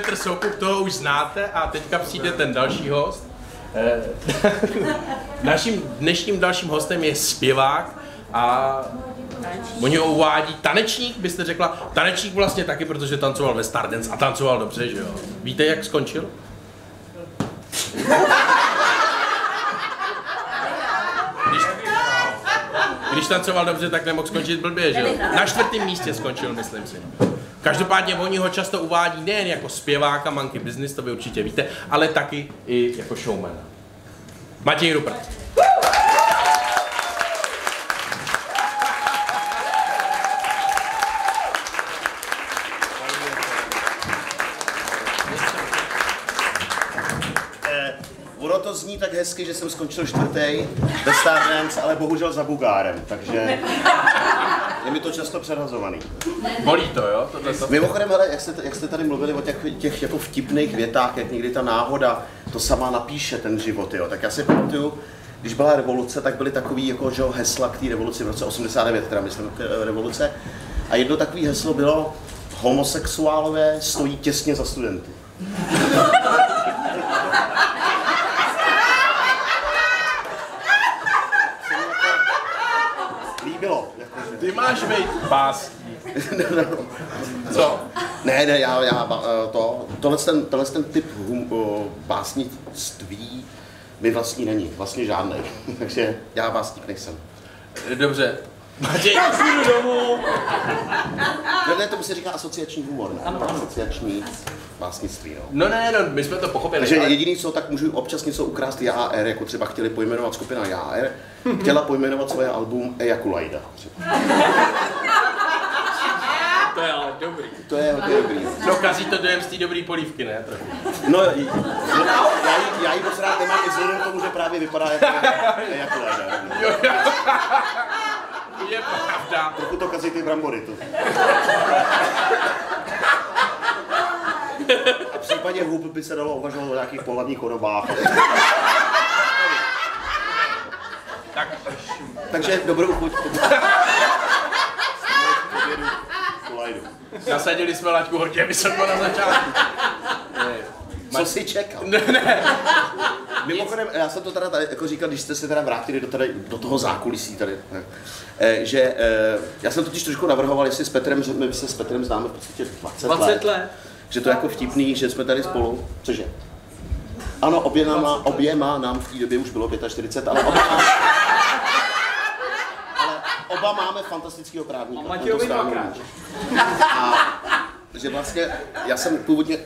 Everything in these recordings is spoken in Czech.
Petr Soukup, toho už znáte a teďka přijde ten další host. Eh, Naším dnešním dalším hostem je zpěvák a oni ho uvádí tanečník, byste řekla. Tanečník vlastně taky, protože tancoval ve Stardance a tancoval dobře, že jo. Víte, jak skončil? Když, když tancoval dobře, tak nemohl skončit blbě, že jo. Na čtvrtém místě skončil, myslím si. Každopádně oni ho často uvádí nejen jako zpěváka Monkey Business, to vy určitě víte, ale taky i jako showmana. Matěj Rupert. Eh, ono to zní tak hezky, že jsem skončil čtvrtý ve Stardance, ale bohužel za Bugárem, takže je mi to často přehazovaný. Bolí to, jo? Tohle to... Mimochodem, hele, jak, jste, jak jste tady mluvili o těch, těch jako vtipných větách, jak někdy ta náhoda to sama napíše ten život, jo, tak já si pamatuju, když byla revoluce, tak byly takový jako, že hesla k té revoluci v roce 89, teda myslím, k eh, revoluce. A jedno takové heslo bylo homosexuálové stojí těsně za studenty. Líbilo. Jako, Ty básník. Co? Ne, ne, já, já eh, to, tohle, ten, tohle ten typ hum, básnictví mi vlastní není, vlastně žádný. Takže já básník nejsem. Dobře. Matěj, Půjdu domů. Ne, ne, tomu se říká asociační humor, ne? Asociační básnictví, no. no ne, no, my jsme to pochopili. Takže ale- jediný co, tak můžu občas něco ukrást JAR, jako třeba chtěli pojmenovat skupina JAR, chtěla pojmenovat svoje album Ejakulajda. To je ale dobrý. To je hodně dobrý. No kazí to dojem z té dobrý polívky, ne? Trochu. No, já, jí- já jí moc rád nemám i vzhledem k tomu, že právě vypadá jako Ejakulajda. Jo, jo. Je pravda. Trochu to kazí ty brambory, to. A v případě hub by se dalo uvažovat o nějakých pohlavních chorobách. Tak, Takže dobrou chuť. Nasadili jsme laťku hodně vysoko na začátku. Ne. Co jsi čekal? Ne, ne. Mimochodem, já jsem to teda tady jako říkal, když jste se teda vrátili do, tady, do toho zákulisí tady, eh, že eh, já jsem totiž trošku navrhoval, jestli s Petrem, že my se s Petrem známe v podstatě 20, 20 let. Že to je jako vtipný, že jsme tady spolu, cože? Ano, oběma, oběma nám v té době už bylo 45, ale oba, máme, ale oba máme fantastického právníka. A Matějovi dvakrát. A že vlastně, já jsem původně,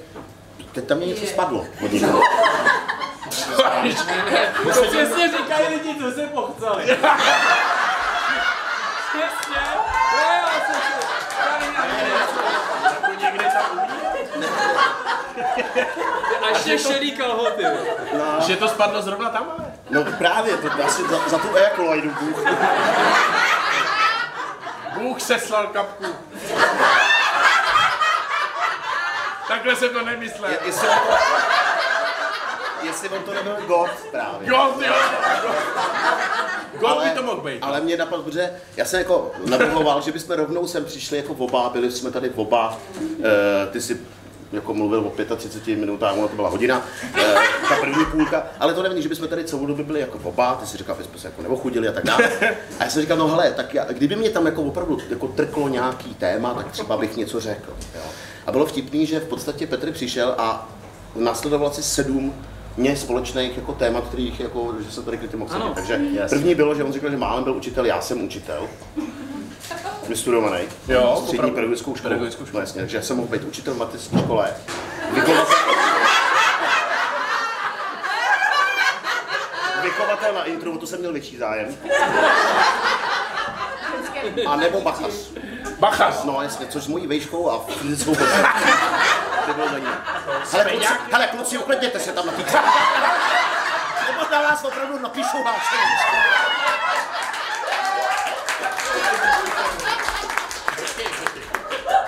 teď tam mě něco spadlo. od někoho. To přesně říkají lidi, co se pochceli. Přesně. Jo, jo, co si- tady na mě. Jako někde tam umí? A ještě šedý kalhoty. Že to spadlo zrovna tam, ale. No právě, to asi za, za tu ejakulajdu Bůh. Bůh seslal kapku. Takhle jsem to nemyslel. Je, jestli, on to, jestli on to nebyl God právě. Jo, jo. God by to mohl být. ale mě napadlo, protože já jsem jako navrhoval, že bychom rovnou sem přišli jako oba, byli jsme tady oba, e, ty si jako mluvil o 35 minutách, ono to byla hodina, e, ta první půlka, ale to nevím, že bychom tady celou dobu byli jako oba, ty si říkal, aby jsme se jako neochudili a tak dále. A já jsem říkal, no hele, tak já, kdyby mě tam jako opravdu jako trklo nějaký téma, tak třeba bych něco řekl. Jo. A bylo vtipný, že v podstatě Petr přišel a následoval asi sedm mě společných jako témat, kterých jako, že se tady kryty mohl. Takže první bylo, že on říkal, že málem byl učitel, já jsem učitel. Vystudovaný. Jo, Střední opravdu. pedagogickou školu. Pedagogickou školu. No jasně, takže já jsem mohl být učitel v mateřské škole. Vychovatel... Vychovatel na intro, to jsem měl větší zájem. A nebo bachas. Bachas. No jasně, což s mojí vejškou a fyzickou. To bylo zajímavé. Hele, kluci, hele, kluci, uklidněte se tam na té Nebo na vás opravdu napíšou náčelník.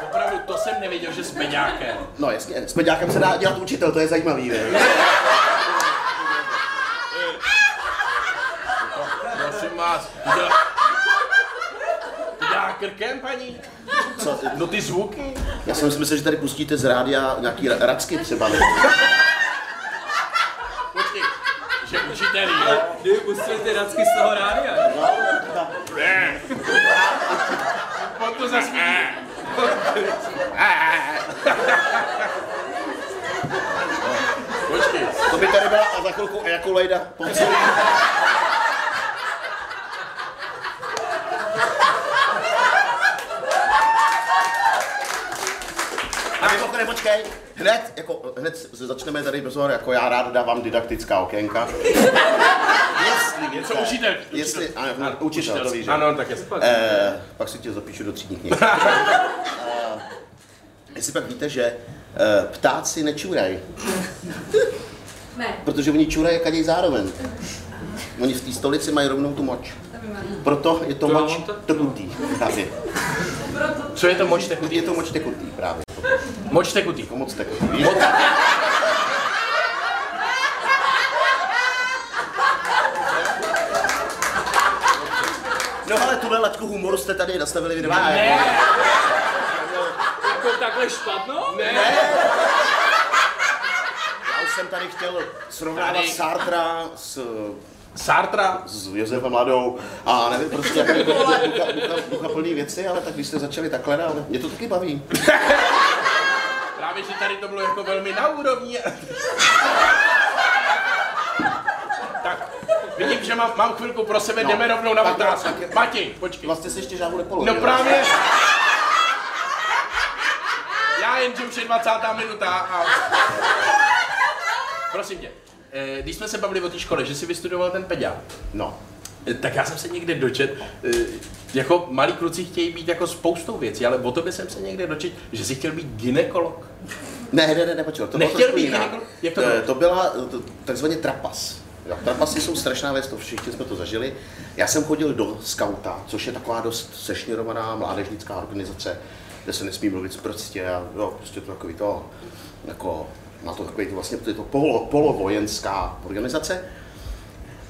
Opravdu, to jsem nevěděl, že jsme nějaké. No jasně, s peďákem se dá dělat učitel, to je zajímavý, ne? Prosím vás, krkem, paní? Co? No ty zvuky. Já jsem si myslel, že tady pustíte z rádia nějaký ra- racky třeba. Ne? Počkej, že učitel je. Kdyby pustili ty racky z toho rádia. On to zase Počkej, To by tady byla a za chvilku jako lejda. A mimochodem, počkej, hned, jako, hned začneme tady pozor, jako já rád dávám didaktická okénka. Jestli něco učitel. Jestli, ano, Ano, učitel, to víš, že? Ano, tak jasně. Eh, pak si tě zapíšu do třídní knihy. Eh, jestli pak víte, že eh, ptáci nečurají, Ne, protože oni čurají a zároveň. Oni v té stolici mají rovnou tu moč. Proto je to To moč tekutý právě. Co je to moč tekutý? Je to moč tekutý právě. Moč tekutý. Jako moc tekutý. No ale tuhle laťku humoru jste tady nastavili vy dva. Ne, Jako takhle špatno? ne, Já už jsem tady chtěl srovnávat Tady. Sartra s Sartra. s Josefem Mladou a nevím, prostě jako ducha, ducha, ducha, ducha plný věci, ale tak když jste začali takhle, ale mě to taky baví. Právě, že tady to bylo jako velmi na úrovni. Vidím, že mám, mám chvilku pro sebe, No, jdeme rovnou na otázku. Matěj, počkej. Vlastně se ještě žábu nepoložil. No právě. Já jen, že už je 20. minuta a... Prosím tě, eh, když jsme se bavili o té škole, že jsi vystudoval ten peďák, No, eh, tak já jsem se někde dočet, eh, jako malí kluci chtějí být jako spoustou věcí, ale o tobě jsem se někde dočet, že jsi chtěl být ginekolog. ne, ne, ne, ne, počkej, to bylo Nechtěl trošku jinak. ginekolog? Jak to bylo? To byla to, takzvaně trapas. Jo, trapasy jsou strašná věc, to všichni jsme to zažili. Já jsem chodil do skauta, což je taková dost sešněrovaná mládežnická organizace, kde se nesmí mluvit prostě a jo, prostě to takový to, jako, na to takový to vlastně to je to polo, polovojenská organizace.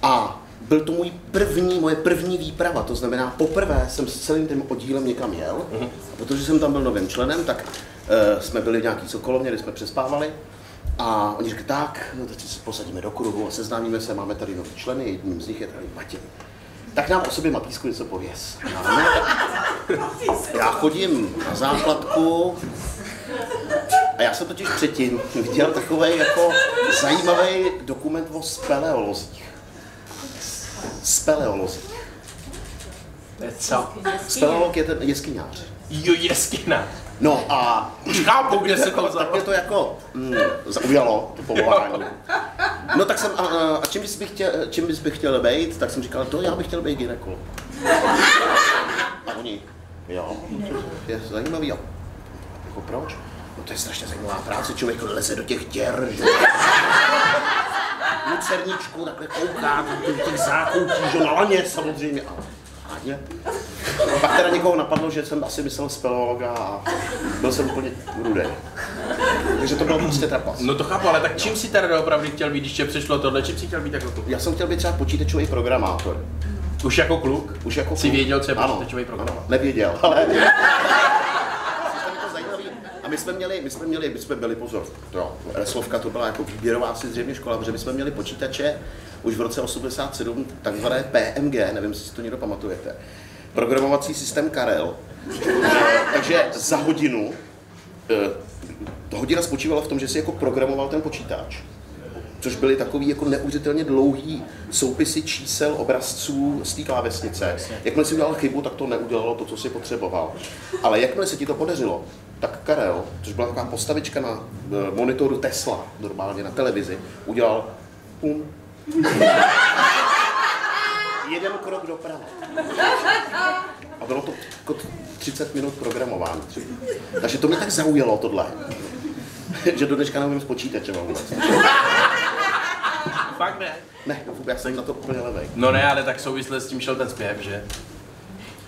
A byl to můj první, moje první výprava, to znamená poprvé jsem s celým tím oddílem někam jel, Mhm. a protože jsem tam byl novým členem, tak uh, jsme byli v nějaký sokolovně, kde jsme přespávali a oni řekli, tak, teď se posadíme do kruhu a seznámíme se, máme tady nový členy, jedním z nich je tady Matěj. Tak nám o sobě Matýsku něco pověz. Já, ne, já chodím na základku a já jsem totiž předtím viděl takový jako zajímavý dokument o speleolozích. Speleolozích. Co? Speleolog je ten jeskyňář. Jo, jeskina. No a chápu, kde se to tak vzalo. mě to jako mm, zaujalo, to povolání. No tak jsem, a, a- čím bys, bych chtěl, čím bys bych chtěl být, tak jsem říkal, to já bych chtěl být ginekolog. A oni, jo, to je zajímavý. A jako proč? No to je strašně zajímavá práce, člověk leze do těch děr, že lucerničku takhle kouká, do těch zákoutí, že na laně samozřejmě. A hladně. Pak teda někoho napadlo, že jsem asi myslel speleologa a byl jsem úplně rudý. Takže to bylo prostě trapas. No to chápu, ale tak čím si teda opravdu chtěl být, když tě přišlo tohle, čím si chtěl být jako kluk? Já jsem chtěl být třeba počítačový programátor. Už jako kluk? Už jako Jsi věděl, co je Ano, počítačový program? Ano, nevěděl, ale... A my jsme měli, my jsme měli, my jsme byli, pozor, to, Reslovka to byla jako výběrová asi zřejmě škola, protože my jsme měli počítače už v roce 87, takzvané PMG, nevím, jestli si to někdo pamatujete. Programovací systém Karel. Takže za hodinu, eh, hodina spočívala v tom, že si jako programoval ten počítač což byly takový jako neuvěřitelně dlouhý soupisy čísel, obrazců z té klávesnice. Jakmile si udělal chybu, tak to neudělalo to, co si potřeboval. Ale jakmile se ti to podařilo, tak Karel, což byla taková postavička na eh, monitoru Tesla, normálně na televizi, udělal pum. Jeden krok doprava. A bylo to jako 30 minut programování. třeba. Takže to mě tak zaujalo tohle, že do dneška nevím s počítačem vůbec. Fakt ne. Ne, já jsem na to úplně levej. No ne, ale tak souvisle s tím šel ten zpěv, že?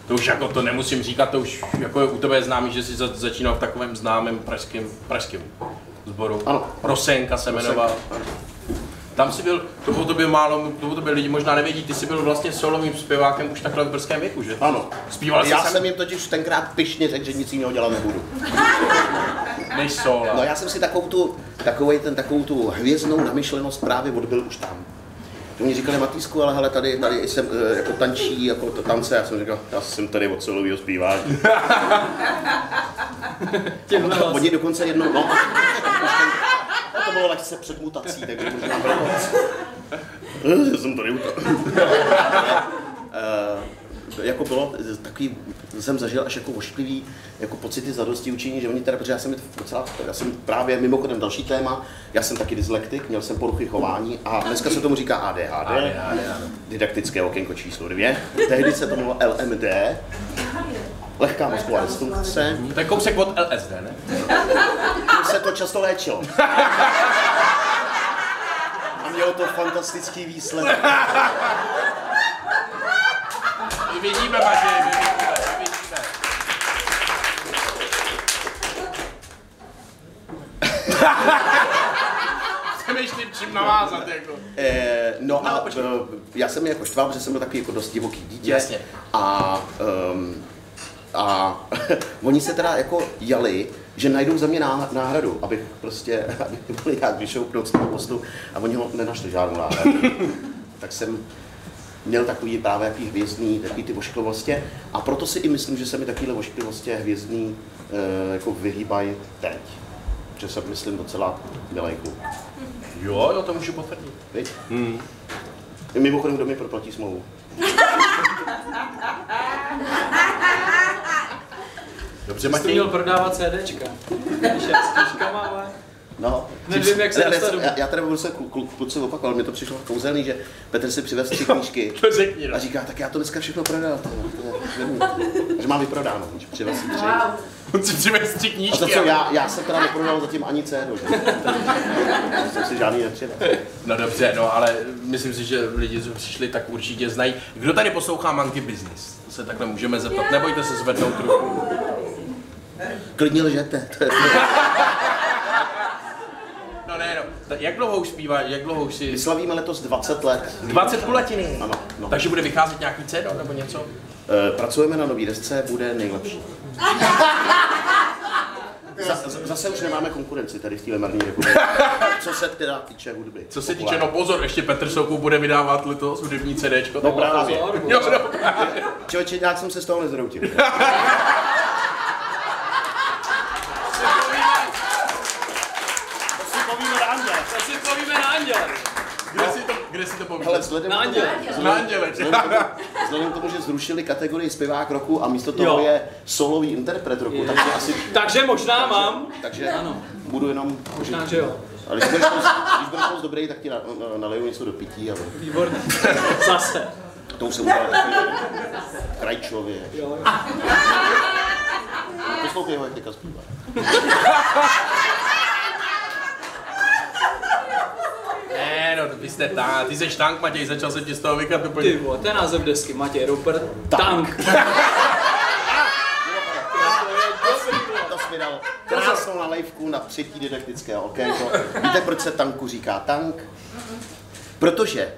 To už jako to nemusím říkat, to už jako je u tebe je známý, že jsi za, začínal v takovém známém pražském, pražském sboru. Ano. Rosenka se jmenoval. Tam si byl, to o tobě málo, to o tobě lidi možná nevědí, ty jsi byl vlastně solovým zpěvákem už takhle v brzkém věku, že? Ano. Zpíval jsi Já sám- jsem jim totiž tenkrát pyšně řekl, že nic jiného dělat nebudu. než sola. No já jsem si takovou tu, takovej ten, takovou tu hvězdnou namyšlenost právě odbil už tam. To mi říkali Matýsku, ale hele, tady, tady jsem eh, jako tančí, jako to tance, já jsem říkal, já jsem tady od solového zpívání. A Oni dokonce jednou, no, no to bylo lehce před mutací, takže možná bylo Já jsem tady u toho. Eh, jako bylo takový, jsem zažil až jako ošklivý jako pocity zadosti učení, že oni teda, protože já jsem docela, já jsem právě mimochodem další téma, já jsem taky dyslektik, měl jsem poruchy chování a dneska se tomu říká ADHD, didaktické okénko číslo dvě. Tehdy se to jmenovalo LMD, lehká mozková dysfunkce, To je kousek od LSD, ne? tím se to často léčilo. A mělo to fantastický výsledek. Vidíme, Matěj, my vidíme, my vidíme. Přemýšlím, čím navázat, jako. Eh, no, No, a eh, já jsem jako štval, protože jsem byl takový jako dost divoký dítě. Jasně. A, um, a oni se teda jako jali, že najdou za mě ná- náhradu, abych prostě, aby byli nějak vyšoupnout z toho postu a oni ho nenašli žádnou náhradu. tak jsem měl takový právě jaký hvězdný, takový ty ošklivosti a proto si i myslím, že se mi takovýhle ošklivosti hvězdný eh, jako vyhýbají teď. Že jsem, myslím, docela milý kluk. Jo, jo, to můžu potvrdit. Viď? Hmm. Mimochodem, kdo mi proplatí smlouvu? Dobře, Jsi Matěj. měl prodávat CDčka. Víš, jak s ale... No, Nevím, jak se Ne, domů. já, já teda budu se klu- klu- kluci opakoval, mi to přišlo kouzelný, že Petr si přivez tři knížky To řekni, no. a říká, tak já to dneska všechno prodal. To, to. A že mám vyprodáno, když přivez si tři. On si přivez tři A knížky. za co já, já jsem teda neprodal zatím ani cédu, že? Já jsem si žádný nepřidal. No dobře, no ale myslím si, že lidi, co přišli, tak určitě znají. Kdo tady poslouchá Monkey Business? To se takhle můžeme zeptat. Nebojte se zvednout ruku. Klidně lžete. To je, No no. Jak dlouho už zpívá, jak dlouho už si... my slavíme letos 20 let. 20 kulatiny. Ano, no. Takže bude vycházet nějaký CD nebo něco? Eh, Pracujeme na nový desce, bude nejlepší. Za, za- zase už nemáme konkurenci tady v téhle marní republice. Co se teda týče hudby. Co se týče, no pozor, ještě Petr Soukup bude vydávat letos hudební CDčko. No právě. Jo, no, právě. Člověče, nějak jsem se z toho nezroutil. To si povíme na anděle. To si povíme na anděle. Kde si to, kde si to povíš? Hele, vzhledem Na anděle. Na anděle. vzhledem k tomu- Vzhledem k tomu, že zrušili kategorii zpěvák roku a místo toho Jo. je solový interpret roku, takže asi, Takže možná mám. takže Ano. budu jenom... Možná, že jo. Ale když budeš moc, když budeš moc dobrý, tak ti na, na, naliju něco do pití a Výborně. Zase. to už se udělal takový krajčově. Jo. Poslouchej ho, jak teďka zpívá. Ne, no, vy jste ta, ty jsi tank, Matěj, začal jsem ti z toho vykat Ty úplně. vole, to je název desky. Matěj Rupert. Tank. Mi dal krásnou nalejvku na třetí didaktické okénko. Víte, proč se tanku říká tank? Protože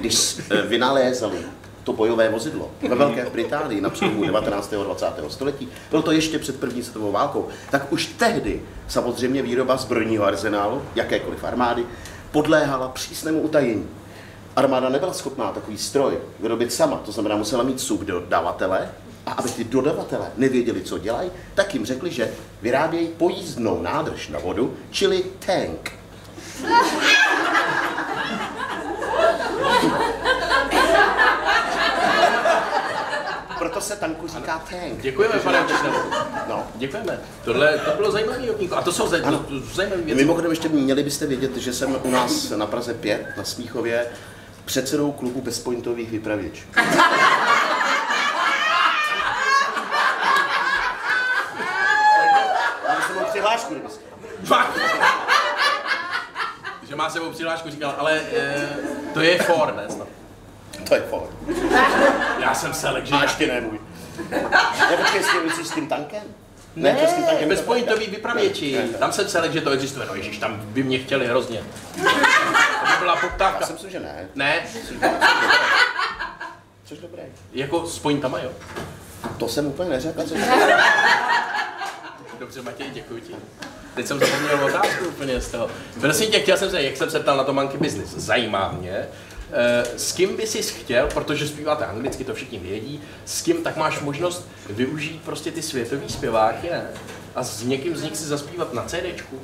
když eh, vynalézali to bojové vozidlo ve Velké Británii na přelomu 19. a 20. století, bylo to ještě před první světovou válkou, tak už tehdy samozřejmě výroba zbrojního arzenálu, jakékoliv armády, podléhala přísnému utajení. Armáda nebyla schopná takový stroj vyrobit sama, to znamená musela mít subdodavatele a aby ty dodavatele nevěděli, co dělají, tak jim řekli, že vyrábějí pojízdnou nádrž na vodu, čili tank. Proto se tanku říká tank. Děkujeme, pane. No. Děkujeme. Tohle to bylo zajímavé okýnko. A to jsou zaj- Ano. to, to zajímavé věci. Mimochodem ještě měli byste vědět, že jsem u nás na Praze 5 na Smíchově předsedou klubu bezpointových přihlášku. Fakt. Že má sebou přihlášku, říkal, ale e, to je for, ne? Snad. To je for. Já jsem selek, že A ještě ne můj. Ne, počkej, s s tím tankem? Ne, to s tím Ne, tankem bezpointový ne, vypravěči. ne, ne. Tam jsem se že to existuje. No ježiš, tam by mě chtěli hrozně. To by byla Já poptávka. si že ne. Ne, Což dobré. jako s pointama, jo. To jsem úplně neřekl, co Dobře, Matěj, děkuji ti. Teď jsem zapomněl otázku úplně z toho. Prosím tě, chtěl jsem se, jak jsem se ptal na to Monkey Business, zajímá mě, s kým by si chtěl, protože zpíváte anglicky, to všichni vědí, s kým tak máš možnost využít prostě ty světový zpěváky, ne? A s někým z nich si zaspívat na CDčku.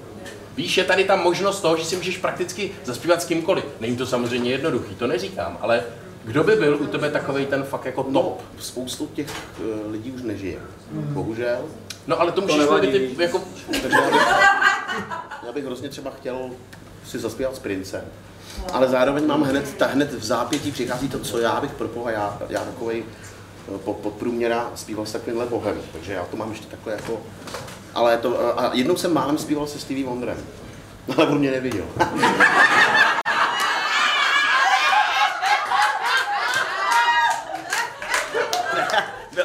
Víš, je tady ta možnost toho, že si můžeš prakticky zaspívat s kýmkoliv. Není to samozřejmě jednoduchý, to neříkám, ale kdo by byl u tebe takový ten fakt jako top? No, spoustu těch uh, lidí už nežije. Bohužel. No ale to můžeš nevadí. mluvit jako... Takže já bych, já bych hrozně třeba chtěl si zaspívat s princem. Ale zároveň mám hned, ta, hned v zápětí přichází to, co já bych propoval. Já, já takový pod, podprůměra zpíval s takovýmhle bohem. Takže já to mám ještě takhle jako... Ale to, a jednou jsem málem zpíval se Stevie Wonderem. Ale on mě neviděl.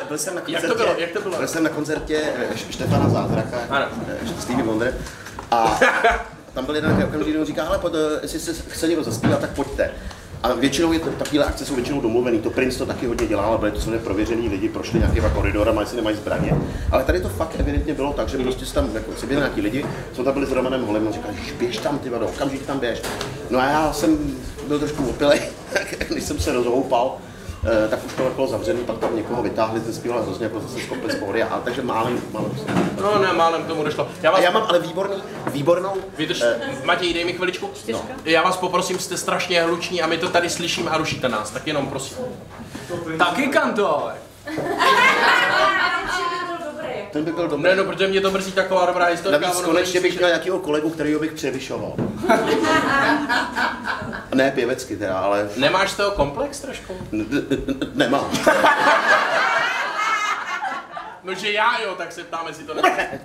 Byl, jsem na Jak to koncertě, bylo? Jak to bylo? Byl jsem na koncertě eh, Štefana Zázraka, Ano. eh, Stevie Wonder. A tam byl jeden okamžik, on říká, ale pojď, eh, jestli se chce někdo zaspívat, tak pojďte. A většinou je to, takovéhle akce jsou většinou domluvený, to Prince to taky hodně dělal, ale to samozřejmě prověřený lidi, prošli nějakýma koridorama, jestli nemají zbraně. Ale tady to fakt evidentně bylo tak, že prostě tam jako se nějaký lidi, jsme tam byli s Romanem Holem, on říkal, "Ježiš, běž tam, ty vado, okamžitě tam běž. No a já jsem byl trošku opilej, když jsem se rozhoupal, tak už to bylo zavřený, pak tam někoho vytáhli, ten zpíval hrozně, jako zase skopli z ale takže málem, málem. No ne, málem k tomu došlo. Já A vás já mám ale výborný, výbornou, Vydrž, eh, Matěj, dej mi chviličku. No. Já vás poprosím, jste strašně hluční a my to tady slyšíme a rušíte nás, tak jenom prosím. Taky kantor. ten by byl dobrý. Ne, no, protože mě to mrzí taková dobrá historka. Navíc konečně bych měl nějakého kolegu, kterýho bych převyšoval. ne pěvecky teda, ale Nemáš z toho komplex trošku? nemám. No, že já jo, tak se ptáme, jestli to ne.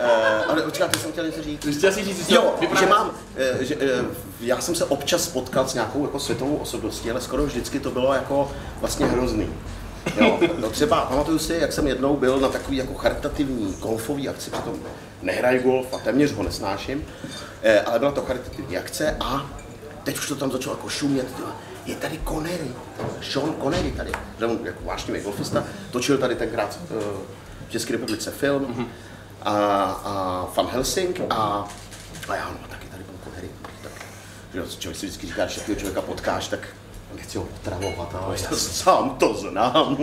Uh, ale počkáte, jsem chtěl něco říct. Chtěl si říct, Jo, že mám, eh, že, eh, já jsem se občas potkal s nějakou jako světovou osobností, ale skoro vždycky to bylo jako vlastně hrozný. Jo, no třeba pamatuju si, jak jsem jednou byl na takový jako charitativní golfový akci, přitom nehraju golf a téměř ho nesnáším, eh, ale byla to charitativní akce a teď už to tam začalo jako šumět, je tady Connery, Sean Connery tady, on jako vášnivý golfista, točil tady tenkrát eh, v České republice film a, a Van Helsing a, a já, no taky tady byl Connery, tak že člověk si vždycky říká, že člověka potkáš, tak nechci ho otravovat, ale já sám to znám.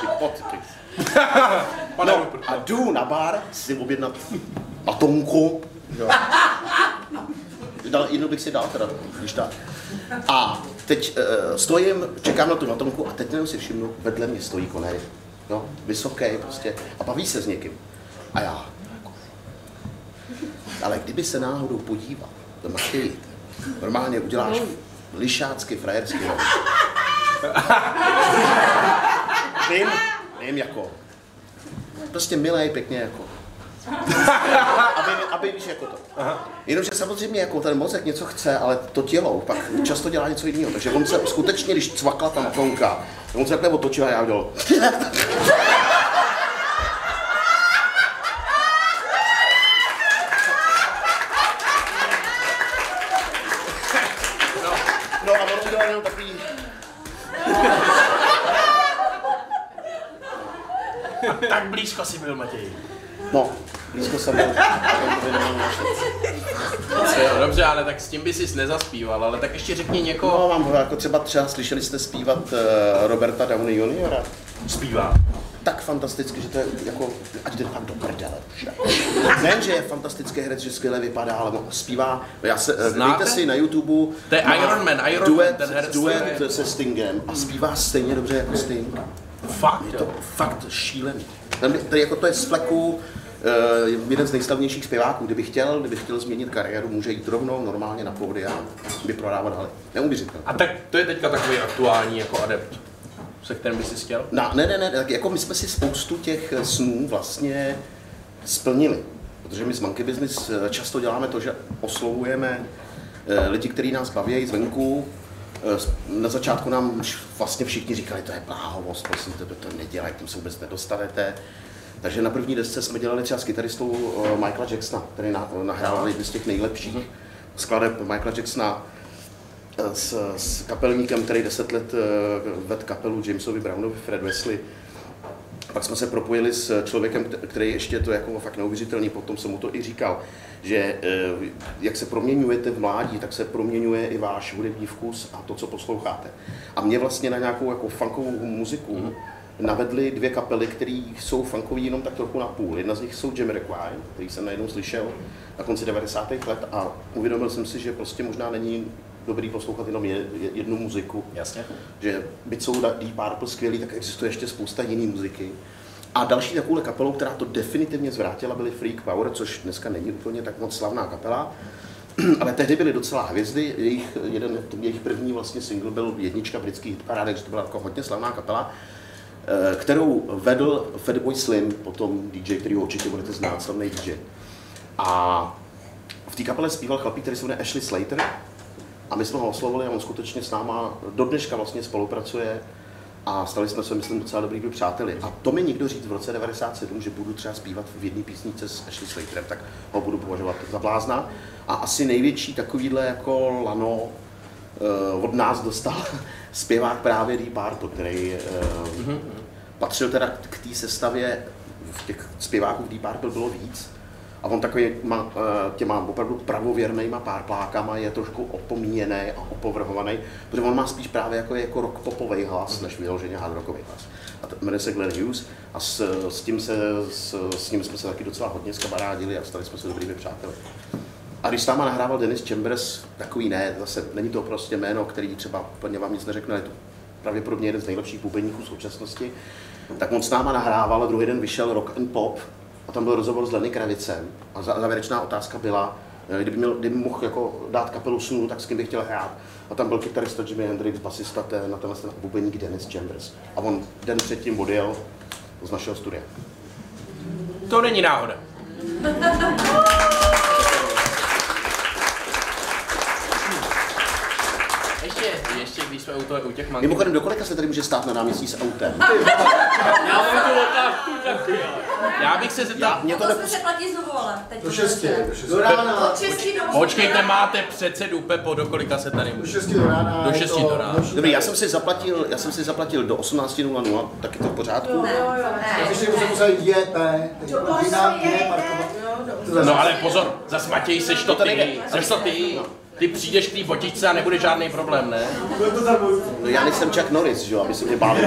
Ty potky. Pane No, a jdu na bar si objednat atomku. Jo. Dal, jednu bych si dal teda, když tak. A teď uh, stojím, čekám na tu atomku a teď jenom si všimnu, vedle mě stojí Connery. Jo, vysoký prostě a baví se s někým. A já. jako- Ale kdyby se náhodou podíval do Matěji, normálně uděláš lišácky, frajersky. No. Vím, vím jako. Prostě milej, pěkně jako. aby, aby víš jako to. Jenomže samozřejmě jako ten mozek něco chce, ale to tělo pak často dělá něco jiného. Takže on se skutečně, když cvakla ta makonka, on se takhle otočil a já udělal. No a on udělal jenom takový... Tak blízko si byl, Matěj. No, blízko jsem byl. Jo, dobře, ale tak s tím by si nezaspíval, ale tak ještě řekni někoho. No, mám jako třeba třeba, slyšeli jste zpívat uh, Roberta Downey juniora? Zpívá. Tak fantasticky, že to je jako, ať jde fakt do prdele. jako. Nejen, že je fantastický herec, že skvěle vypadá, ale zpívá, já se, eh, Znáte? si na YouTube, To je Iron Man, Iron Man, duet, ten herec, duet je- se Stingem a zpívá stejně dobře jako Sting. Fakt, Je to jo. fakt šílený. Ten, tady jako to je z fleku, uh, jeden z nejslavnějších zpěváků. Kdyby chtěl, kdyby chtěl změnit kariéru, může jít rovnou normálně na pódia, by prodávat haly. Neuvěřitelné. A tak to je teďka takový aktuální jako adept, se kterým by si chtěl? No, ne, ne, ne, tak jako my jsme si spoustu těch snů vlastně splnili. Protože my z Monkey Business eh, často děláme to, že oslovujeme eh, lidi, kteří nás baví zvenku, Eh, Na začátku nám už vlastně všichni říkali, to je bláhovost, prosím tebe, to nedělej, tím se vůbec nedostanete. Takže na první desce jsme dělali třeba s kytaristou Michaela Jacksona, který na- nahrával jedny z těch nejlepších skladeb Michaela Jacksona s, s kapelníkem, který deset let eh, ved kapelu Jamesovi Brownovi, Fred Wesley. Pak jsme se propojili s člověkem, kte- který ještě to jako fakt neuvěřitelný, potom jsem mu to i říkal, že eh, jak se proměňujete v mládí, tak se proměňuje i váš hudební vkus a to, co posloucháte. A mě vlastně na nějakou jako funkovou muziku navedly dvě kapely, které jsou funkový jenom tak trochu na půl. Jedna z nich jsou Jamiroquai, který jsem najednou slyšel na konci 90. let a uvědomil jsem si, že prostě možná není dobrý poslouchat jenom je- je- jednu muziku, Jasně. že byť jsou Deep Purple skvělý, tak existuje ještě spousta jiný muziky. A další takovou kapelou, která to definitivně zvrátila, byly Freak Power, což dneska není úplně tak moc slavná kapela, ale tehdy byly docela hvězdy. Jejich, jeden, jejich první vlastně single byl jednička britský hitparád, takže to byla jako hodně slavná kapela, eh, kterou vedl Fatboy Slim, potom DJ, který ho určitě budete znát, slavný DJ. A v té kapele zpíval chlapík, který se jmenuje Ashley Slater, a my jsme ho oslovili a on skutečně s náma do dneška vlastně spolupracuje a stali jsme se, myslím, docela dobrými přáteli. A to mi někdo říct v roce 97, že budu třeba zpívat v jedné písnice s Ashley Slaterem, tak ho budu považovat za blázna. A asi největší takovýhle jako lano eh, od nás dostal zpěvák právě Deep Purple, který eh, patřil teda k té sestavě, v těch zpěváků v Deep Purple bylo víc, a on takový má, eh, těma opravdu pravověrnýma párplákama je trošku opomíjený a opovrhovaný, protože on má spíš právě jako, jako rock popový hlas, než vyloženě hard rockový hlas. A to jmenuje se Glenn Hughes a s, s, tím se, s, s ním jsme se taky docela hodně skamarádili a stali jsme se dobrými přáteli. A když s náma nahrával Dennis Chambers, takový ne, zase není to prostě jméno, který třeba úplně vám nic neřekne, je to pravděpodobně jeden z nejlepších bubeníků současnosti, tak on s náma nahrával a druhý den vyšel Rock and Pop a tam byl rozhovor s Lenny Kravicem a za- závěrečná otázka byla, eh, kdyby, měl, kdyby mohl jako dát kapelu snu, tak s kým by chtěl hrát. A tam byl kytarista Jimi Hendrix, basista ten, na tenhle ten bubeník Dennis Chambers. A on den předtím odjel z našeho studia. To není náhoda. Ještě, ještě když jsme u, toho, u těch manků. Mimochodem, do kolika se tady může stát na náměstí s autem? Já mám tu otázku taky. Já bych se zeptal, Mě to To ne... jsme se platí znovu, ale teď Do šesti, do šesti. Do rána. Od šesti do počkejte, máte předsedu Pepo, do kolika se tady Do může? šesti do rána. Do šesti to do rána. Dobrý, já jsem si zaplatil, já jsem si zaplatil do 18.00, tak je to v pořádku. Ne, ne. Ještě jsem musel jít JP, zase- No ale pozor, zas Matěj, seš to ty, seš to ty. Ty přijdeš k té botičce a nebude žádný problém, ne? No já nejsem Chuck Norris, že jo, aby se mě báli.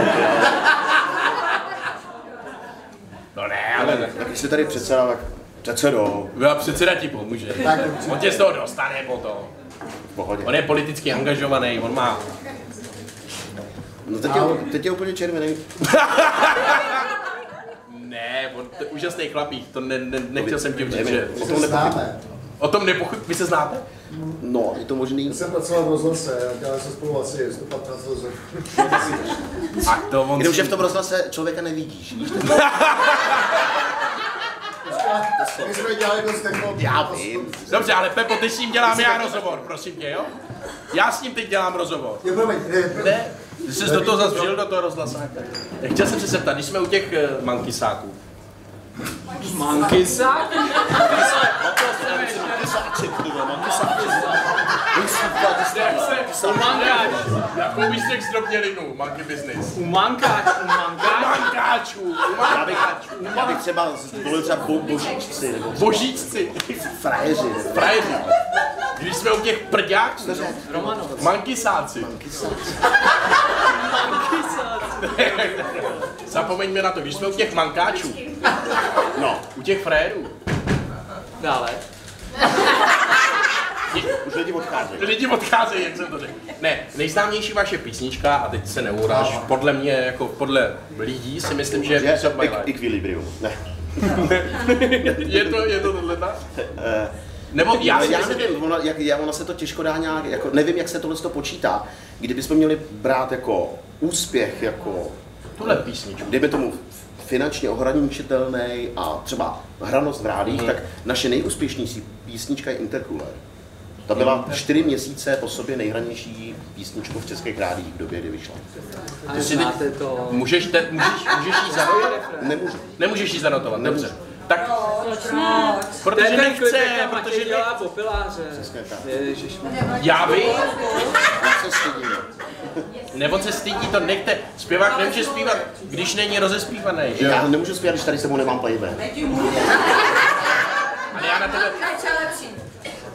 No ne, ale ne. Tak když jsi tady předseda, tak předsedo, Já předseda ti pomůže. Tak. On tě z toho dostane potom. v pohodě. On je politicky angažovaný, on má... No teď je, teď je úplně červený. Ne, on to je úžasný chlapík, to ne, ne, nechtěl jsem tím říct, že... O My tom se nepochyb... známe. O tom nepochyb... Vy se znáte? No, je to možný. Já jsem pracoval v rozhlase, dělali jsme spolu asi 115 let. A to on... Jenomže v tom rozhlase člověka nevidíš. víš? My jsme dělali dost jako... Já vím. Dobře, ale Pepo, teď s ním dělám já rozhovor, prosím tě, jo? Já s ním teď dělám rozhovor. Jo, promiň, ne, Ne, ty jsi do toho zase vžil do toho rozhlasáka. Chtěl jsem se zeptat, když jsme u těch uh, mankisáků, Mankysák? Jsou mankáč. Jakou výstek zdrobnělinu, monkey business? U mankáč, u mankáč. Mankáčů, u Já bych, mankáčů. já bych třeba zvolil třeba bo, božíčci nebo Božíčci, frajeři. frajeři. Když jsme u těch prďáků, Romanov. mankisáci. Zapomeňme na to, když jsme u těch mankáčů, No, u těch frérů, Dále. už lidi odcházejí. lidi odcházejí, jak jsem to řekl. Ne, nejznámější vaše písnička, a teď se neuráž, podle mě, jako podle lidí si myslím, že je? Piece of My Equ- Life. Equilibrium. Ne. Je to, je to tohle tak? Nebo já já myslím, nevím, ona, jak, já, ona se to těžko dá nějak, jako, nevím, jak se tohle to počítá. Kdybychom měli brát jako úspěch, jako, tuhle písničku. kdyby tomu finančně ohraničitelný a třeba hranost v rádích, Mhm. tak naše nejúspěšnější písnička je Intercooler. Ta byla čtyři měsíce po sobě nejhranější písničkou v českých rádiích v době, kdy vyšla. A znáte to? Můžeš, te, můžeš, můžeš jí zanotovat? Nemůžu. Nemůžeš jí zanotovat, Nemůžu. dobře. Tak, To protože je ten nechce, protože ne... dělá popiláře. Já vím, Já se stydím. nebo se stydí, to nechte. Zpěvák nemůže zpívat, když není rozespívaný, že jo? Já nemůžu zpívat, když tady s sebou nemám playback. Ale já na tebe,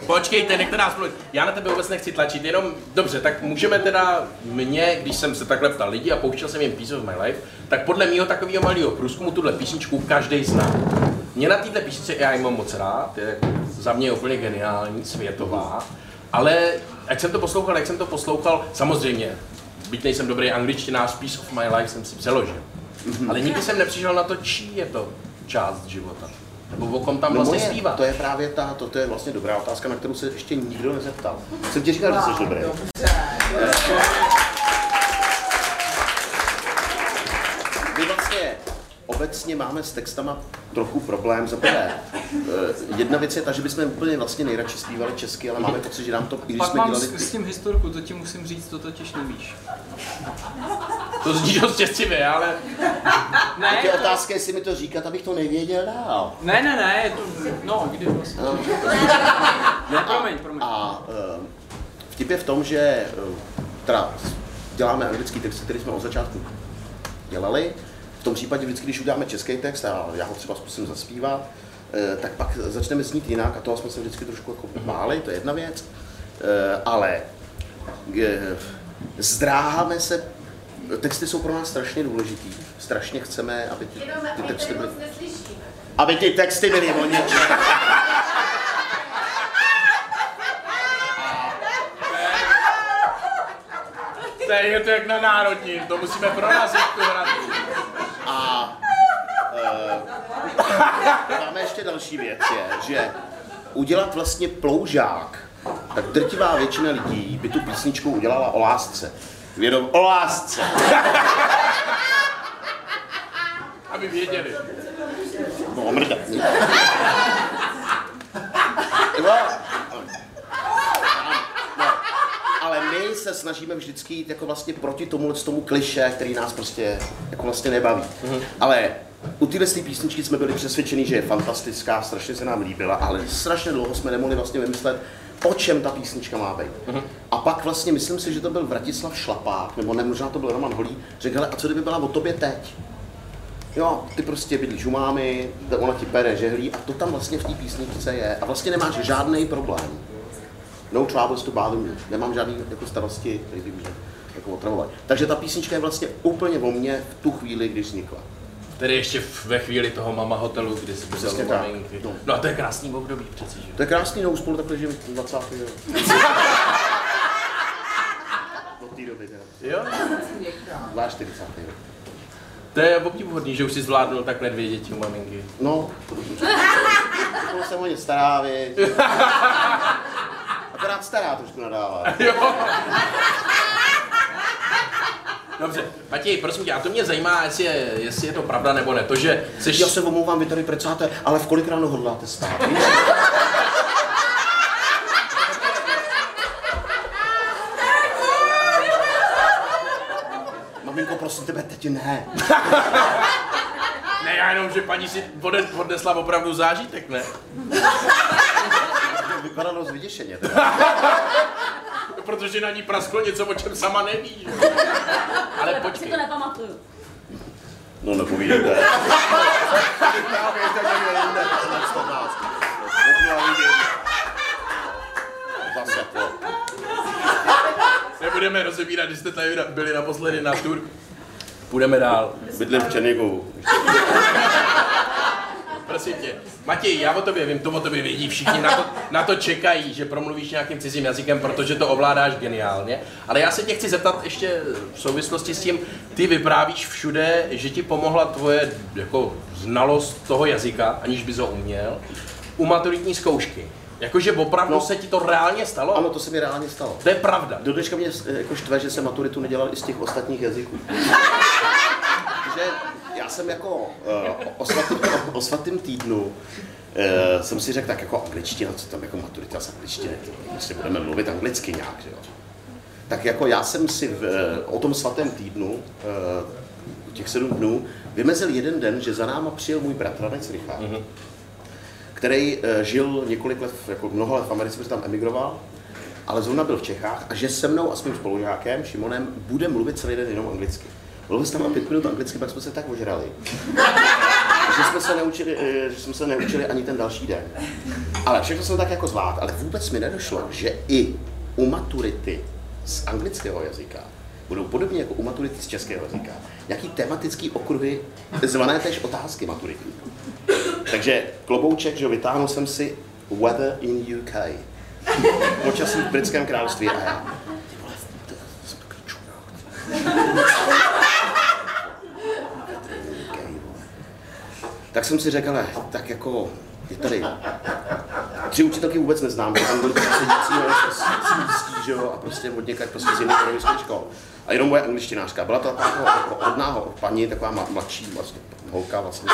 počkejte, nechte nás mluvit. Já na tebe vůbec nechci tlačit, jenom, dobře, tak můžeme teda mě, když jsem se takhle ptal lidí a pouštěl jsem jim Piece of My Life, tak podle mého takového malého průzkumu tuhle písničku každý zná. Mě na této písničce já ji mám moc rád, je za mě úplně geniální, světová, ale jak jsem to poslouchal, jak jsem to poslouchal, samozřejmě, byť nejsem dobrý angličtinář, Piece of My Life jsem si přeložil. Ale nikdy jsem nepřišel na to, čí je to část života. Nebo o kom tam No vlastně zpívá. to je právě ta, to, to je vlastně dobrá otázka, na kterou se ještě nikdo nezeptal. Jsem ti říkal, že jsi dobrý. My obecně máme s textama trochu problém. Za prvé, eh, jedna věc je ta, že bychom úplně vlastně nejradši zpívali česky, ale máme pocit, že nám to, i když Pak jsme mám dělali... s, s tím historku, to ti musím říct, to totiž nevíš. To zní dost těstivě, ale Ne, Ty to, otázky, jestli mi to říkat, abych to nevěděl dál. ne, ne, ne, je to, no, kdy vlastně. No. Ne, promiň, promiň. A uh, vtip je v tom, že uh, teda děláme anglický text, který jsme od začátku dělali. V tom případě vždycky, když uděláme český text a já ho třeba zkusím zaspívat, uh, tak pak začneme znít jinak a toho jsme se vždycky trošku jako báli, to je jedna věc. Uh, ale uh, zdráháme se, texty jsou pro nás strašně důležitý. Strašně chceme, aby ty, ty texty byly... Aby ty texty byly o něčem. to je to jak na národní, to musíme prorazit tu hranu. A e, máme ještě další věc, je, že udělat vlastně ploužák, tak drtivá většina lidí by tu písničku udělala o lásce. Jenom o lásce. Aby věděli. No, mrdat. No, ale my se snažíme vždycky jít jako vlastně proti tomu, tomu kliše, který nás prostě jako vlastně nebaví. Ale u téhle té písničky jsme byli přesvědčeni, že je fantastická, strašně se nám líbila, ale strašně dlouho jsme nemohli vlastně vymyslet, o čem ta písnička má být. A pak vlastně, myslím si, že to byl Vratislav Šlapák, nebo ne, možná to byl Roman Holý, řekl, hele, a co kdyby byla o tobě teď? Jo, ty prostě bydlíš u mámy, ona ti pere žehlí a to tam vlastně v té písničce je. A vlastně nemáš žádný problém. No troubles to bother me. Nemám žádný jako starosti, který by mě jako otravovali. Takže ta písnička je vlastně úplně o mně v tu chvíli, když vznikla. Tedy ještě ve chvíli toho mama hotelu, kdy si Přesně bydlel u tak. maminky. No. No a to je krásný období přeci, že? To je krásný, no spolu takhle žijeme 20. jo. Od té doby, teda. Jo? 42. rok. To je obdivuhodný, že už si zvládnul takhle dvě děti u maminky. No, to jsem o ně stará. Stará trošku nadává. Jo. Dobře, Matěj, prosím tě, a to mě zajímá, jestli je, jestli je to pravda nebo ne. To, že jsi... Já se omlouvám, vy tady precáte, ale v kolik ráno hodláte stát? víš? Maminko, prosím tebe, teď ne. Ne, já jenom, že paní si odnesla opravdu zážitek, ne? Vypadá dost vyděšeně. Teda. Protože na ní prasklo něco, o čem sama neví. že? Ale Si počkej. to nepamatuju. No nepovídejte. Zase to. Nebudeme rozebírat, když jste tady byli naposledy na tur. Půjdeme dál. Bydlím v Černigovu. Prosím tě. Matěj, já o tobě vím, to o tobě vědí všichni, na to, na to čekají, že promluvíš nějakým cizím jazykem, protože to ovládáš geniálně. Ale já se tě chci zeptat ještě v souvislosti s tím, ty vyprávíš všude, že ti pomohla tvoje jako znalost toho jazyka, aniž bys ho uměl, u maturitní zkoušky. Jakože opravdu No. se ti to reálně stalo? Ano, to se mi reálně stalo. To je pravda. Do dneška mě eh, jako štve, že jsem maturitu nedělal i z těch ostatních jazyků. že já jsem jako uh, o, svatým, o, o svatým týdnu uh, jsem si řekl tak jako angličtina, co tam jako maturita z angličtiny, prostě budeme mluvit anglicky nějak, že jo. Tak jako já jsem si v, eh, o tom svatém týdnu, uh, těch sedm dnů, vymezil jeden den, že za náma přijel můj bratranec Richard, mm-hmm. který uh, žil několik let, jako mnoho let v Americe, protože tam emigroval, ale zrovna byl v Čechách a že se mnou a s mým spolužákem Šimonem bude mluvit celý den jenom anglicky. Mluvili jsme tam pět minut anglicky, pak jsme se tak ožrali, že jsme se neučili, eh, že jsme se neučili ani ten další den. Ale všechno jsem tak jako zvlád, ale vůbec mi nedošlo, že i u maturity z anglického jazyka budou podobně jako u maturity z českého jazyka nějaký tematický okruhy zvané tež otázky maturitní. Takže klobouček, že vytáhnul jsem si Weather in UK. Počasí v britském království a já. Ty vole, to jsem takový čurák. Tak jsem si řekl, ale tak jako je tady tři učitelky vůbec neznám, tam prostě sedící, sídský, že jo, a prostě od někaď prostě z jiných ekonomických škol. A jenom moje angličtinářka. Byla to taková jako odná paní, taková mladší vlastně, holka vlastně.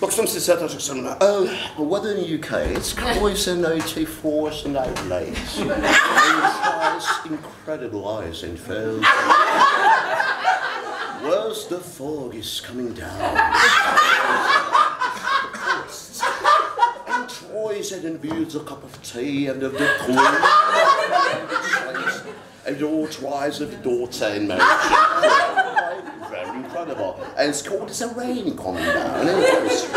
Pak jsem si sedl a řekl jsem, oh, weather in UK, it's close and 84 and 8 days. And incredible ice and fall. Where's the fog is coming down? and Troy said and builds a cup of tea and of the queen. and all tries of daughter in motion. Very incredible. And it's called as a rain coming down. Was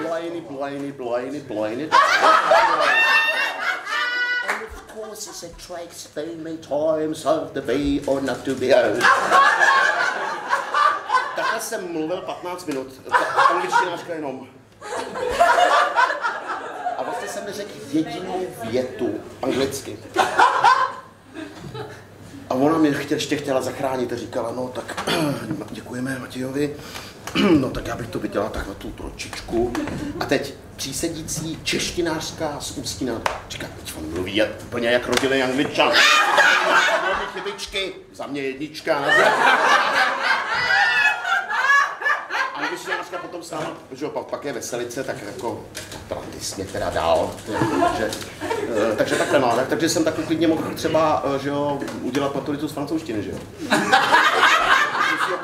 Blaney, Blaney, Blaney, Blaney, Blaney. And tracks many times of the be or not to be out. Takhle jsem mluvil 15 minut, angličtinářka jenom. A vlastně jsem neřekl jedinou větu anglicky. A ona mě chtěl, ještě chtěla zachránit a říkala, no tak děkujeme Matějovi, no tak já bych to viděla tak na tu tročičku. A teď přísedící češtinářská z Ústina říká, teď on mluví jak, úplně jak rodilý angličan. Velmi chybičky, za mě jednička. Angličtinářka potom s náma, že jo, pak, pak je veselice, tak jako teda jsi některá dál. Takže, eh, takže takhle no, tak, takže jsem taky klidně mohl třeba, eh, že jo, udělat maturitu z francouzštiny, že jo.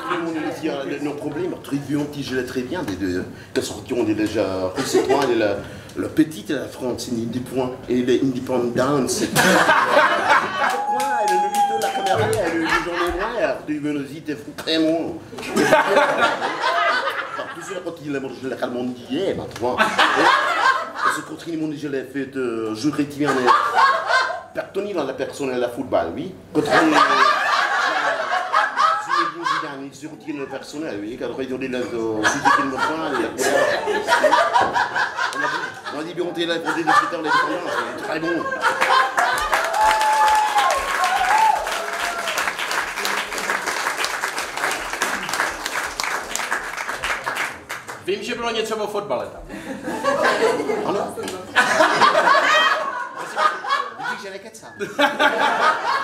Euh, nos problèmes, trivions, qui je très bien, des deux, qui sortiront déjà euh, réciproques, la, la petite la France indépendante et l'indépendance. Pourquoi elle est le de la caméra, elle est le journée noire, tu veux nous dire vraiment. Tout cela quand il a mangé la calmande d'hier, maintenant. Ce continue, je l'ai fait, euh, je retiens. Pertonner dans la personne et la football, oui. Contre Zidane, il se retire le personnel, oui, quand il donne le c'était une bonne On a dit, on a dit, on a dit, on a dit, on a dit, très bon. Vím, že bylo něco o fotbale tam. Ano. Vidíš, že nekecám.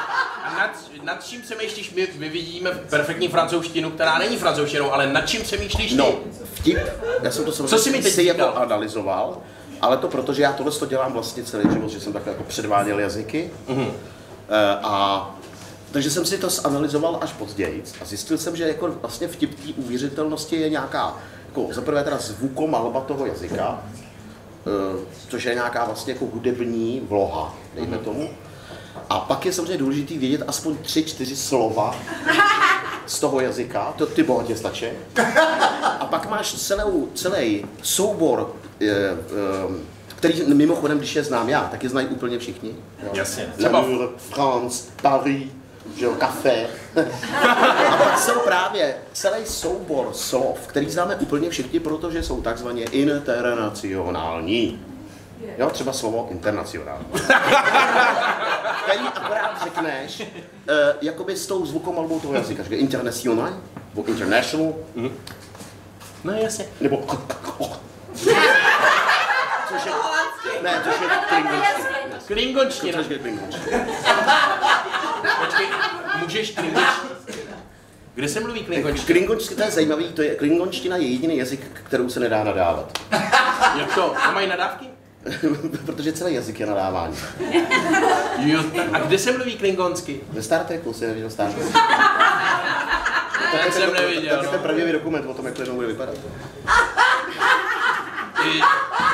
A nad, nad čím přemýšlíš, my, my vidíme perfektní francouzštinu, která není francouzštinou, ale nad čím přemýšlíš ty? No, vtip, já jsem to Co jsi mi teď si jako analyzoval, ale to proto, že já tohle to dělám vlastně celý život, že jsem takhle jako předváděl jazyky. Mhm. Eh, a takže jsem si to zanalizoval až později a zjistil jsem, že jako vlastně vtip té uvěřitelnosti je nějaká, jako za prvé teda zvukomalba toho jazyka, eh, což je nějaká vlastně jako hudební vloha, dejme Mhm. tomu. A pak je samozřejmě důležité vědět aspoň tři, čtyři slova z toho jazyka, to ty bohatě stačí. A pak máš celou, celý soubor, eh, eh, který mimochodem, když je znám já, tak je znají úplně všichni. Jo. Jasně. Třeba- France, Paris, že jo, café. A pak jsou právě celý soubor slov, který známe úplně všichni, protože jsou takzvaně internacionální. Jo, třeba slovo internacionální. Který akorát řekneš, uh, jakoby s tou zvukomalbou toho jazyka, že international, nebo international, No jasně. nebo což je, ne, což je klingonština. Klingonština. Což je klingonština. Počkej, můžeš klingonština? Kde se mluví klingonština? Klingonština, to je zajímavý, to je, klingonština je jediný jazyk, kterou se nedá nadávat. Jak to? A mají nadávky? Protože celý jazyk je nadávání. Jo, a kde se mluví klingonsky? Ve Star Treku si neviděl Star Trek. Ten jsem neviděl, Tak je ten no. pravdivý dokument o tom, jak to bude vypadat. I-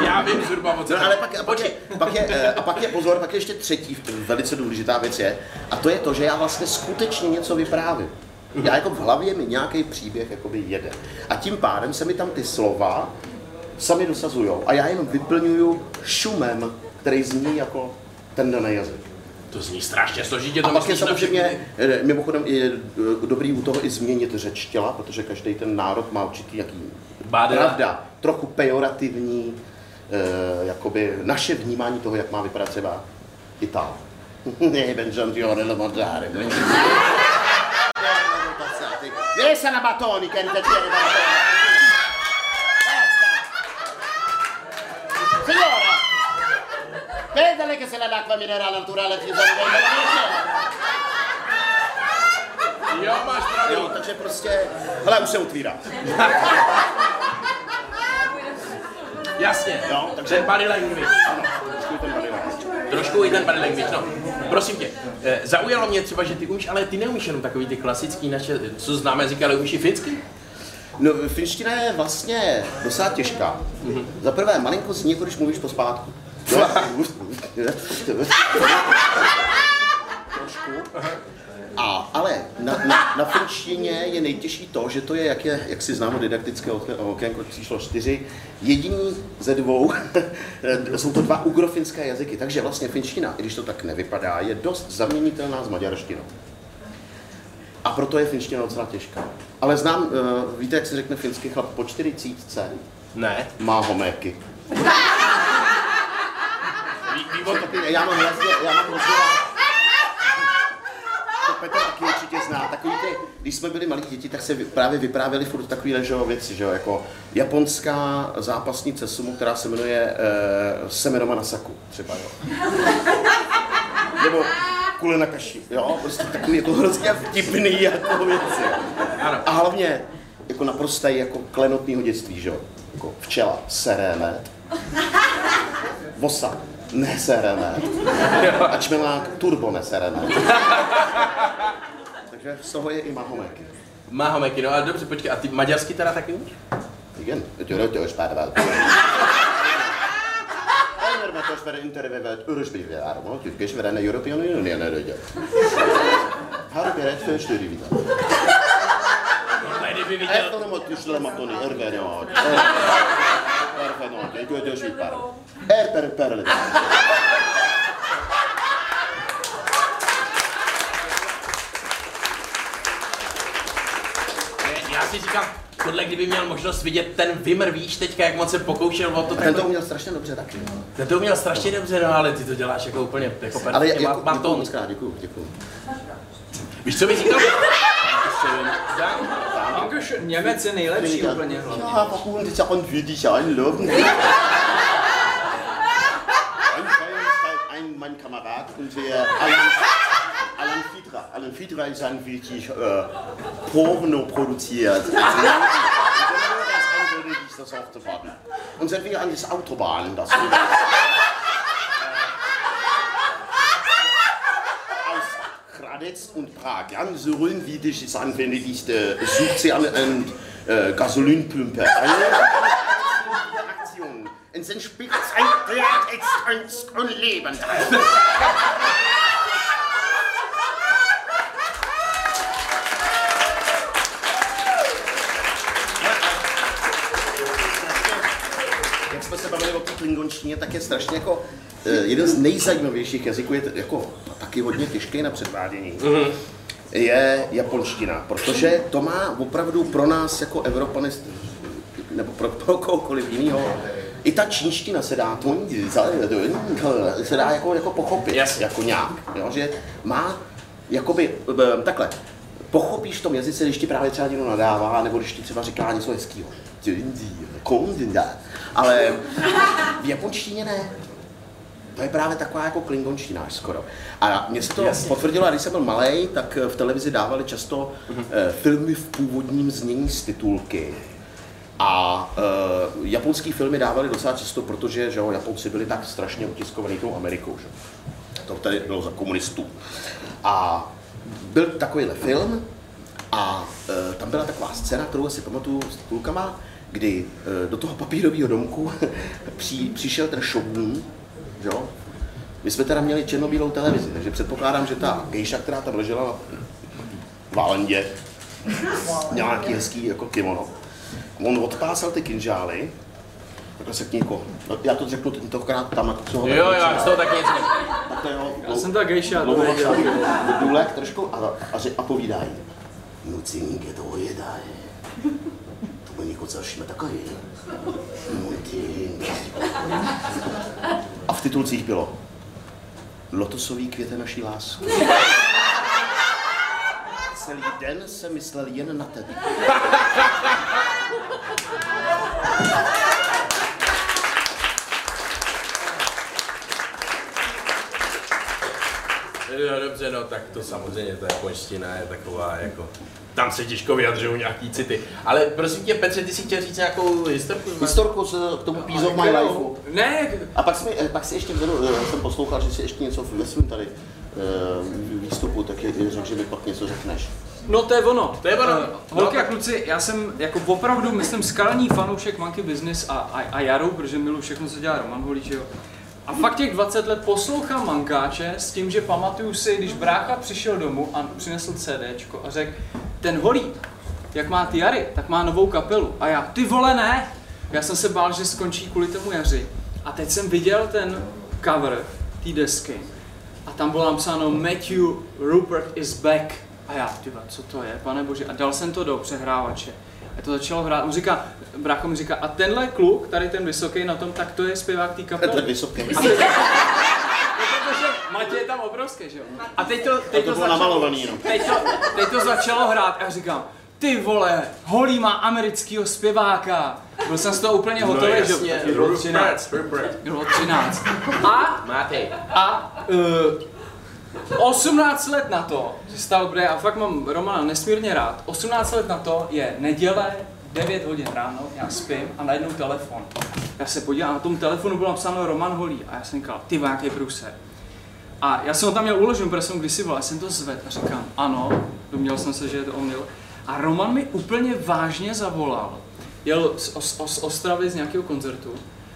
Já vím zhruba co. No ale pak, a, pak je, pak je, eh, a pak je pozor, pak je ještě třetí velice důležitá věc je, a to je to, že já vlastně skutečně něco vyprávím. Já jako v hlavě mi nějaký příběh jakoby jede. A tím pádem se mi tam ty slova sami dosazujou. A já jenom vyplňuju šumem, který zní jako ten daný jazyk. to zní strašně složitě, A to pak je myslíš na samozřejmě, eh, mimochodem je eh, dobrý u toho i změnit řeč těla, protože každý ten národ má určitý jaký Bádela. pravda, trochu pejorativní, eh, jakoby naše vnímání toho, jak má vypadat třeba Itál. Ne, Benjamin Giore, lo mangiare. Vesa na batoni, che ne tiene batoni. Signora, vedele che se la l'acqua minerale naturale sono Jo, máš pravdu. Jo, takže prostě, hele, už se otvírá. Jasně, Jo, takže- ten body language. Ano, trošku ten body language. Trošku i ten body language, no. Prosím tě, eh, zaujalo mě třeba, že ty umíš, ale ty neumíš jenom takový ty klasický naše, co známe jazyky, ale umíš i finsky? No, finština je vlastně docela těžká. Za prvé, malinko zní, když mluvíš pospátku. Trošku. A, ale na, na, na finštině je nejtěžší to, že to je, jak, je, jak si známo didaktické oké- okénko číslo 4, jediný ze dvou, jsou to dva ugrofinské jazyky, takže vlastně finština, i když to tak nevypadá, je dost zaměnitelná s maďarštinou. A proto je finština docela těžká. Ale znám, uh, víte, jak se řekne finský chlap po 40 Ne. má homéky. Já mám hrozně, já mám hrozně. To Petr taky určitě zná. Takový ty, když jsme byli malí děti, tak se právě vyprávěli furt takovýhle že věci, že jo, jako japonská zápasnice sumo, která se jmenuje uh, Semenoma Nasaku, třeba, jo. Nebo kule na kaši, jo, prostě takový jako hrozně vtipný jako věci. A hlavně jako naprosté jako klenotného dětství, že jo, jako včela, seréme, vosa, nesereme, a čmelák turbo nesereme. Takže z toho je i mahomeky. Má homeky, no ale dobře, počkej, a ty maďarsky teda taky umíš? Igen, että joo, jos szervetes vele intervevelt örösbével áramon, hogy tükkés vele ne European Union erődjön. Harapjára egy főstőri vita. Ezt nem ott is lematoni, a Ervenyag, egy gödös vipára. Erperő perle. Ja, azt is tohle kdyby měl možnost vidět ten Vimr, víš teďka, jak moc se pokoušel o to, Ten to uměl strašně dobře taky. ten to uměl strašně dobře, no ale ty to děláš jako úplně, jako Ale perfektně, jako, má, má děkuju to. moc krát, děkuju, děkuju. Víš, co mi říkal? Ankuš, Němec je nejlepší úplně hlavně. Das ja an für dich anloben? Ein, mein Kamerad und wir Alan Ist ein wirklich äh, Porno produziert. Also, und würde, ich das auch zu warten. Und sind wir an das Autobahn, das wir, aus Hradec und Prag. Ganz so ruhig wie dich ist an, wenn du dich äh, sucht sie an eine äh, Gasolinpumpe. Aktion. Es entspielt ein Klartext und Leben. klingonštině, tak je strašně jako eh, jeden z nejzajímavějších jazyků, je jako taky hodně těžký na předvádění, je japonština, protože to má opravdu pro nás jako Evropany, nebo pro, pro kohokoliv jiného, i ta čínština se dá, se dá jako, jako pochopit, Jasně. jako nějak, jo, že má jakoby, eh, takhle, pochopíš v tom jazyce, když ti právě třeba někdo nadává, nebo když ti třeba říká něco hezkého. Ale v japonštině ne. to je právě taková jako klingonština až skoro. A mně se to Jasně. potvrdilo, když jsem byl malý, tak v televizi dávali často uh, filmy v původním znění z titulky. A uh, japonský filmy dávali docela často, protože že jo, Japonci byli tak strašně utiskovaný tou Amerikou. Že? To tady bylo za komunistů. A byl takovýhle film a uh, tam byla taková scéna, kterou si pamatuju s titulkama, kdy uh, do toho papírového domku při, přišel ten šogun, jo? My jsme teda měli černobílou televizi, takže předpokládám, že ta gejša, která tam ležela na válandě, měla nějaký hezký jako kimono. On odpásal ty kinžály, takhle se k ní jako, no, já to řeknu tentokrát tam, jako co ho Jo, jo, já z toho tak něco. takhle jo, Já jsem ta gejša, to nedělal. důlek trošku a, a, a povídají. Nucení je to jedaj. To zašíme takový. Nucení. A v titulcích bylo Lotosový květe naší lásky. Celý den jsem myslel jen na tebe. No dobře, no tak to samozřejmě, ta japonština je taková jako... Tam se těžko vyjadřují nějaký city. Ale prosím tě, Petře, ty si chtěl říct nějakou historku? Historku s- k tomu Piece of My Life. Ne, A pak, jsme, pak si ještě vzadu, eh, jsem poslouchal, že si ještě něco ve svém tady eh, výstupu, tak je, řekl, že mi pak něco řekneš. no to je ono. To je ono. Eh, Holky No, a kluci, já jsem jako opravdu, myslím, skalní fanoušek Monkey Business a, a, a Jaru, protože miluji všechno, co dělá Roman Holíč, jo. A fakt těch 20 let poslouchám Mankáče s tím, že pamatuju si, když brácha přišel domů a přinesl CDčko a řekl, ten Holí, jak má ty Jary, tak má novou kapelu. A já, ty vole ne! Já jsem se bál, že skončí kvůli tomu Jaři. A teď jsem viděl ten cover té desky a tam bylo napsáno Matthew Rupert is back. A já, ty vole, co to je, pane bože. A dal jsem to do přehrávače. A to začalo hrát. On říká, brácho mi říká, a tenhle kluk, tady ten vysoký na tom, tak to je zpěvák té kapely. To je vysoké. A teď, protože Matěj je tam obrovský, že jo? A teď to, teď to to, bylo začalo, namalovaný, no. teď, to, teď to začalo hrát a já říkám, ty vole, Holý má amerického zpěváka. Byl jsem z toho úplně hotový, že jo? Bylo 13. Rupert, Rupert. Bylo 13. A Máte. a uh, 18 let na to, že stál dobré, a fakt mám Romana nesmírně rád, 18 let na to je neděle, 9 hodin ráno, já spím a najednou telefon. Já se podívám, na tom telefonu bylo napsáno Roman Holý a já jsem říkal, ty jaký průser. A já jsem ho tam měl uložen, protože jsem kdysi volal, já jsem to zvedl a říkám, ano, doměl jsem se, že je to omyl. A Roman mi úplně vážně zavolal. Jel z, Os- z Ostravy z nějakého koncertu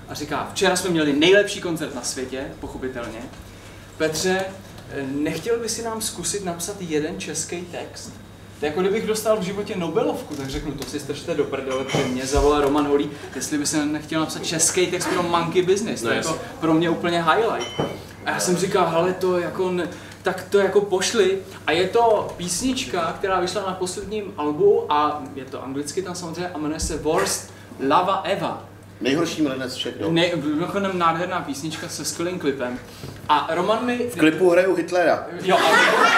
a říká, včera jsme měli nejlepší koncert na světě, pochopitelně. Petře, nechtěl by si nám zkusit napsat jeden český text? To je jako kdybych dostal v životě Nobelovku, tak řeknu, to si strčte do prdele, protože mě zavolá Roman Holý, jestli by se nechtěl napsat český text pro Monkey Business, to je jako pro mě úplně highlight. A já jsem říkal, hele, to jako, ne, tak to jako pošli. A je to písnička, která vyšla na posledním albu a je to anglicky tam samozřejmě a jmenuje se Worst Lava Eva. Nejhorší milenec všech dob. Ne, mimochodem nádherná písnička se skvělým klipem. A Roman mi... V klipu hraju Hitlera. Jo, a